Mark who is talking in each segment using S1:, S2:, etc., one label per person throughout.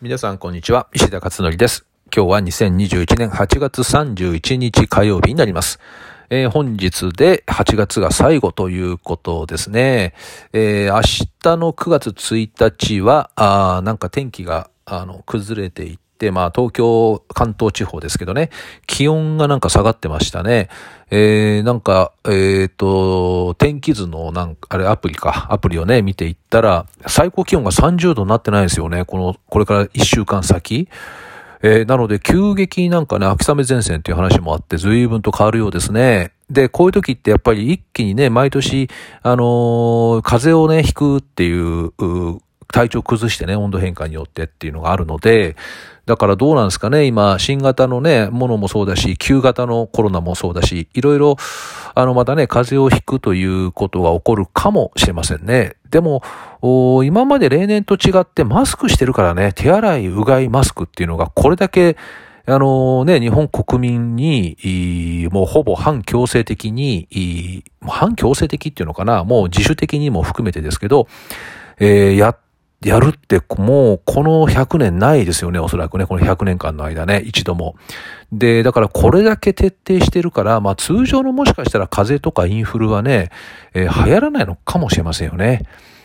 S1: 皆さんこんにちは。石田勝則です。今日は2021年8月31日火曜日になります。えー本日で8月が最後ということですね。えー明日の9月1日は、あなんか天気があの崩れていて、まあ東京、関東地方ですけどね、気温がなんか下がってましたね。えーなんか、えっ、と、天気図のなんか、あれアプリか、アプリをね、見ていったら、最高気温が30度になってないですよね。この、これから1週間先。えーなので、急激になんかね、秋雨前線っていう話もあって、随分と変わるようですね。で、こういう時ってやっぱり一気にね、毎年、あのー風をね、ひくっていう、う体調崩してね、温度変化によってっていうのがあるので、だからどうなんですかね、今、新型のね、ものもそうだし、旧型のコロナもそうだし、いろいろ、あの、またね、風邪をひくということが起こるかもしれませんね。でも、今まで例年と違ってマスクしてるからね、手洗い、うがい、マスクっていうのがこれだけ、あのね、日本国民に、もうほぼ反強制的に、反強制的っていうのかな、もう自主的にも含めてですけど、えーや、やるって、もうこの100年ないですよね、おそらくね、この100年間の間ね、一度も。で、だからこれだけ徹底してるから、まあ通常のもしかしたら風邪とかインフルはね、えー流行らないのかもしれませんよね。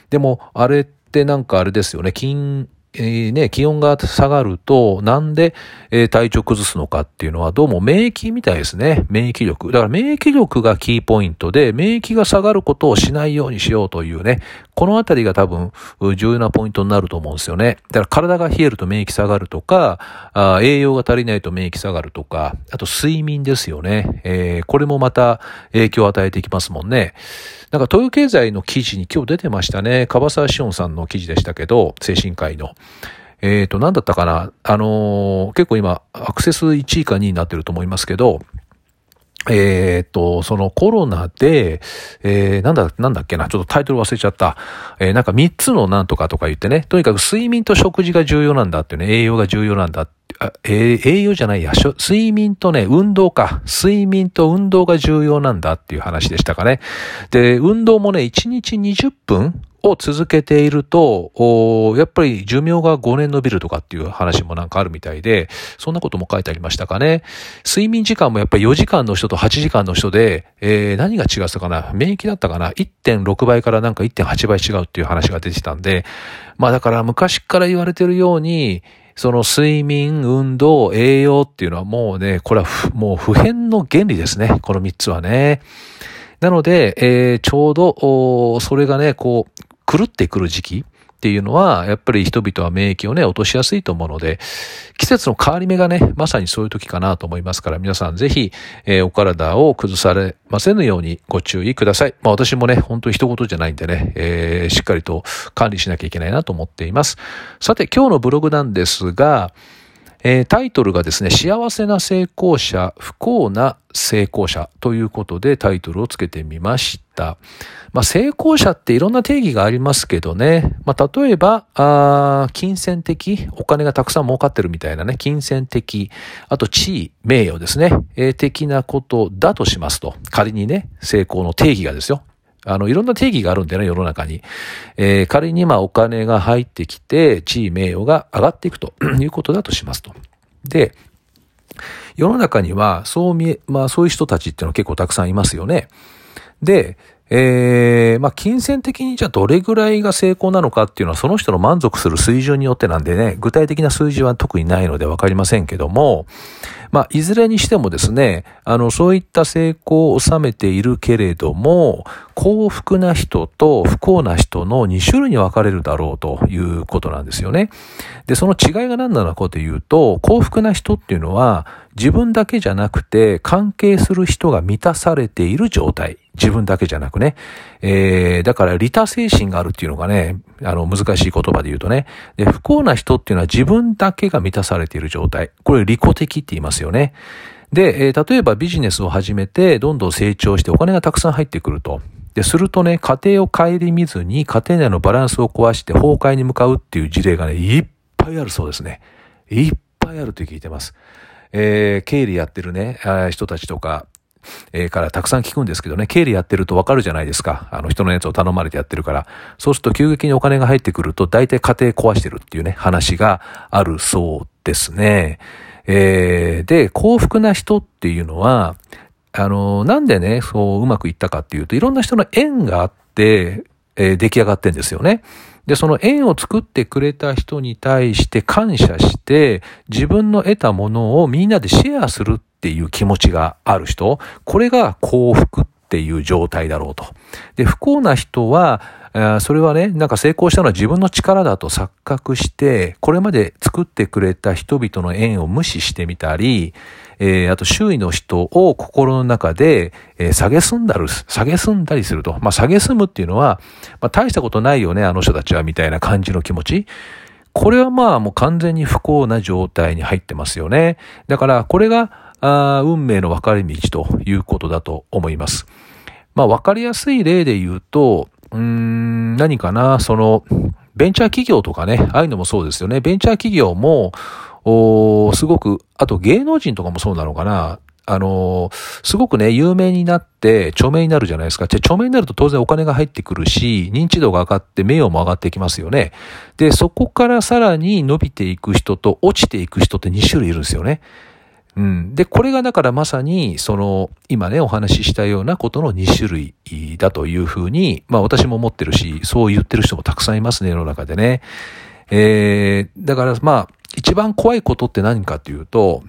S1: でも、あれってなんかあれですよね、金、えーね、気温が下がると、なんで、えー体調崩すのかっていうのは、どうも免疫みたいですね。免疫力。だから免疫力がキーポイントで、免疫が下がることをしないようにしようというね、このあたりが多分、重要なポイントになると思うんですよね。だから体が冷えると免疫下がるとか、あ栄養が足りないと免疫下がるとか、あと睡眠ですよね。えーこれもまた影響を与えていきますもんね。なんか東洋経済の記事に今日出てましたね。樺沢志音さんの記事でしたけど、精神科医の。えっ、と、なんだったかなあのー結構今、アクセス1位か2位になってると思いますけど、えっ、と、そのコロナで、えー、なんだ、なんだっけな、ちょっとタイトル忘れちゃった。えーなんか3つのなんとかとか言ってね、とにかく睡眠と食事が重要なんだっていうね、栄養が重要なんだってえー栄養じゃないや、睡眠とね、運動か。睡眠と運動が重要なんだっていう話でしたかね。で、運動もね、1日20分を続けていると、やっぱり寿命が5年伸びるとかっていう話もなんかあるみたいで、そんなことも書いてありましたかね。睡眠時間もやっぱり4時間の人と8時間の人で、えー何が違ったかな？免疫だったかな ?1.6 倍からなんか1.8倍違うっていう話が出てたんで、まあだから昔から言われてるように、その睡眠、運動、栄養っていうのはもうね、これはもう普遍の原理ですね。この3つはね。なので、えーちょうど、それがね、こう、狂ってくる時期っていうのは、やっぱり人々は免疫をね、落としやすいと思うので、季節の変わり目がね、まさにそういう時かなと思いますから、皆さんぜひ、えーお体を崩されませぬようにご注意ください。まあ私もね、本当に一言じゃないんでね、えーしっかりと管理しなきゃいけないなと思っています。さて、今日のブログなんですが、えータイトルがですね、幸せな成功者、不幸な成功者ということでタイトルをつけてみました。まあ、成功者っていろんな定義がありますけどね。まあ、例えば、あ金銭的、お金がたくさん儲かってるみたいなね、金銭的、あと地位、名誉ですね、えー的なことだとしますと。仮にね、成功の定義がですよ。あの、いろんな定義があるんでね、世の中に。えー仮にまあお金が入ってきて、地位名誉が上がっていくと いうことだとしますと。で、世の中には、そう見え、まあそういう人たちっていうのは結構たくさんいますよね。で、えー、まあ金銭的にじゃあどれぐらいが成功なのかっていうのはその人の満足する水準によってなんでね、具体的な数字は特にないのでわかりませんけども、まあ、いずれにしてもですね、あの、そういった成功を収めているけれども、幸福な人と不幸な人の2種類に分かれるだろうということなんですよね。で、その違いが何なのかというと、幸福な人っていうのは、自分だけじゃなくて、関係する人が満たされている状態。自分だけじゃなくね。えー、だから利他精神があるっていうのがね、あの、難しい言葉で言うとね。で、不幸な人っていうのは自分だけが満たされている状態。これ利己的って言いますよよね。で、えー例えばビジネスを始めて、どんどん成長してお金がたくさん入ってくると。で、するとね、家庭を顧みずに、家庭内のバランスを壊して崩壊に向かうっていう事例がね、いっぱいあるそうですね。いっぱいあると聞いてます。えー経理やってるね、人たちとか、えー、からたくさん聞くんですけどね、経理やってるとわかるじゃないですか。あの人のやつを頼まれてやってるから。そうすると急激にお金が入ってくると大体家庭壊してるっていうね、話があるそうですね。えー、で、幸福な人っていうのは、あの、なんでね、そううまくいったかっていうと、いろんな人の縁があって、えー、出来上がってんですよね。で、その縁を作ってくれた人に対して感謝して、自分の得たものをみんなでシェアするっていう気持ちがある人、これが幸福っていう状態だろうと。で、不幸な人は、それはね、なんか成功したのは自分の力だと錯覚して、これまで作ってくれた人々の縁を無視してみたり、えー、あと周囲の人を心の中で、えー、下げすんだる、下げすんだりすると。まあ、下げすむっていうのは、まあ、大したことないよね、あの人たちは、みたいな感じの気持ち。これはまあもう完全に不幸な状態に入ってますよね。だからこれがあ運命の分かれ道ということだと思います。まあ分かりやすい例で言うと、うーん、何かな、その、ベンチャー企業とかね、ああいうのもそうですよね。ベンチャー企業も、おすごく、あと芸能人とかもそうなのかな？あのすごくね、有名になって著名になるじゃないですか。じゃ著名になると当然お金が入ってくるし、認知度が上がって名誉も上がってきますよね。で、そこからさらに伸びていく人と落ちていく人って2種類いるんですよね。うん。で、これがだからまさに、その、今ね、お話ししたようなことの2種類だというふうに、まあ私も思ってるし、そう言ってる人もたくさんいますね、世の中でね。えー、だからまあ、一番怖いことって何かというと、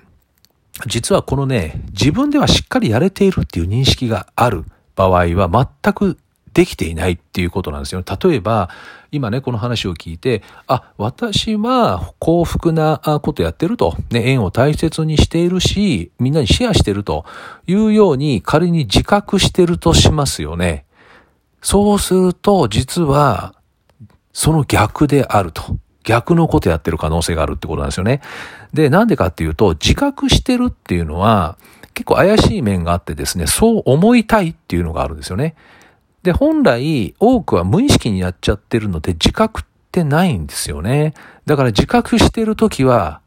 S1: 実はこのね、自分ではしっかりやれているっていう認識がある場合は全くできていないっていうことなんですよ。例えば、今ね、この話を聞いて、あ、私は幸福なことやってると、ね、縁を大切にしているし、みんなにシェアしてるというように仮に自覚してるとしますよね。そうすると、実は、その逆であると。逆のことやってる可能性があるってことなんですよね。で、なんでかっていうと、自覚してるっていうのは、結構怪しい面があってですね、そう思いたいっていうのがあるんですよね。で、本来、多くは無意識にやっちゃってるので、自覚ってないんですよね。だから自覚してるときは、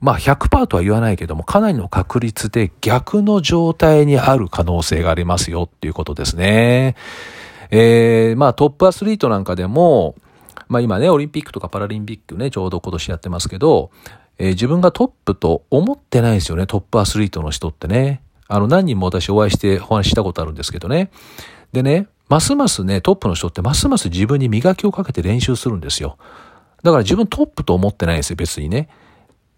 S1: まあ100%とは言わないけども、かなりの確率で逆の状態にある可能性がありますよっていうことですね。えー、まあトップアスリートなんかでも、まあ今ね、オリンピックとかパラリンピックね、ちょうど今年やってますけど、えー、自分がトップと思ってないですよね、トップアスリートの人ってね。あの、何人も私お会いしてお話したことあるんですけどね。でね、ますますね、トップの人ってますます自分に磨きをかけて練習するんですよ。だから自分トップと思ってないんですよ、別にね。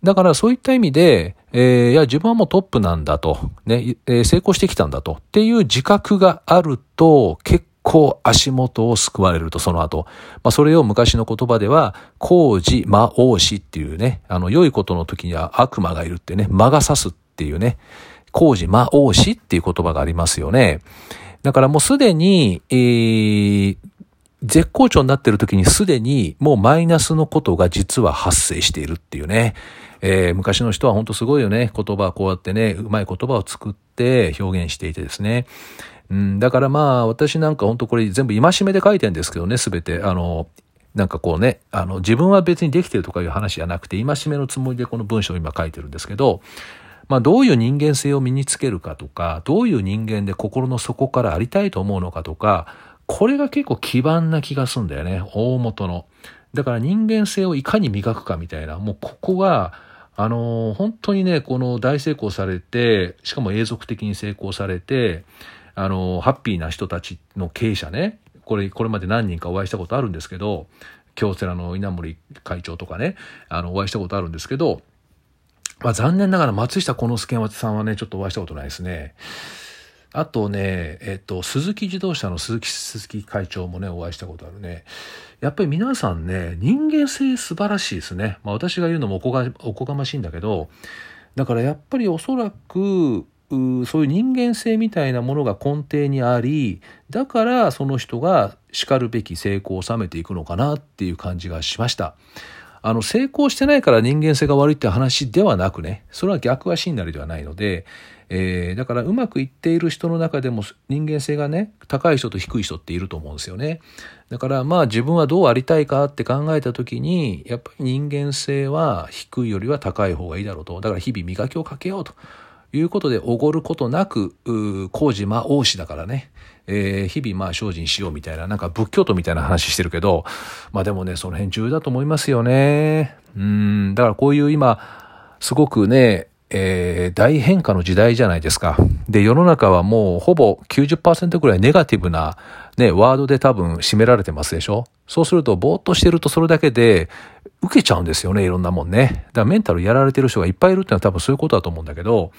S1: だからそういった意味で、えー、いや、自分はもうトップなんだと、ね、えー、成功してきたんだと、っていう自覚があると、結構足元を救われると、その後。まあ、それを昔の言葉では、工事魔王子っていうね、あの、良いことの時には悪魔がいるってね、魔が差すっていうね、工事魔王子っていう言葉がありますよね。だからもうすでに、えー、絶好調になってる時にすでにもうマイナスのことが実は発生しているっていうね。えー、昔の人は本当すごいよね。言葉こうやってね、うまい言葉を作って表現していてですね。うん、だからまあ私なんか本当これ全部戒めで書いてるんですけどね、すべて。あの、なんかこうね、あの、自分は別にできてるとかいう話じゃなくて、戒めのつもりでこの文章を今書いてるんですけど、まあ、どういう人間性を身につけるかとか、どういう人間で心の底からありたいと思うのかとか、これが結構基盤な気がすんだよね、大元の。だから人間性をいかに磨くかみたいな、もうここが、あのー、本当にね、この大成功されて、しかも永続的に成功されて、あのー、ハッピーな人たちの経営者ね、これ、これまで何人かお会いしたことあるんですけど、京セラの稲森会長とかね、あの、お会いしたことあるんですけど、まあ、残念ながら松下幸之助さんはね、ちょっとお会いしたことないですね。あとね、えっと、鈴木自動車の鈴木、鈴木会長もね、お会いしたことあるね。やっぱり皆さんね、人間性素晴らしいですね。まあ私が言うのもおこがおこがましいんだけど、だからやっぱりおそらく、そういう人間性みたいなものが根底にあり、だからその人が叱るべき成功を収めていくのかなっていう感じがしました。あの、成功してないから人間性が悪いって話ではなくね、それは逆足になりではないので、えー、だからうまくいっている人の中でも人間性がね、高い人と低い人っていると思うんですよね。だからまあ自分はどうありたいかって考えた時に、やっぱり人間性は低いよりは高い方がいいだろうと。だから日々磨きをかけようと。いうことで、おごることなく、工事魔王子だからね、えー、日々まあ精進しようみたいな、なんか仏教徒みたいな話してるけど、まあでもね、その辺重要だと思いますよね。うん、だからこういう今、すごくね、えー、大変化の時代じゃないですか。で、世の中はもうほぼ90%ぐらいネガティブなね、ワードで多分占められてますでしょ？そうすると、ぼーっとしてるとそれだけで受けちゃうんですよね、いろんなもんね。だからメンタルやられてる人がいっぱいいるっていうのは多分そういうことだと思うんだけど、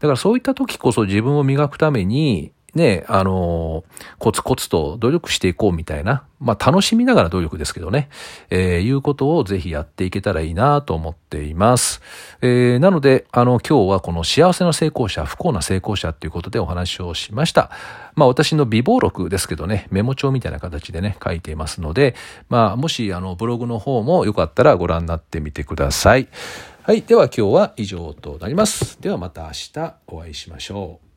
S1: だからそういった時こそ自分を磨くために、ね、あのコツコツと努力していこうみたいな、まあ楽しみながら努力ですけどね、えー、いうことをぜひやっていけたらいいなと思っています。えー、なので、あの今日はこの幸せな成功者、不幸な成功者っていうことでお話をしました。まあ私の美貌録ですけどね、メモ帳みたいな形でね、書いていますので、まあもしあのブログの方もよかったらご覧になってみてください。はい。では今日は以上となります。ではまた明日お会いしましょう。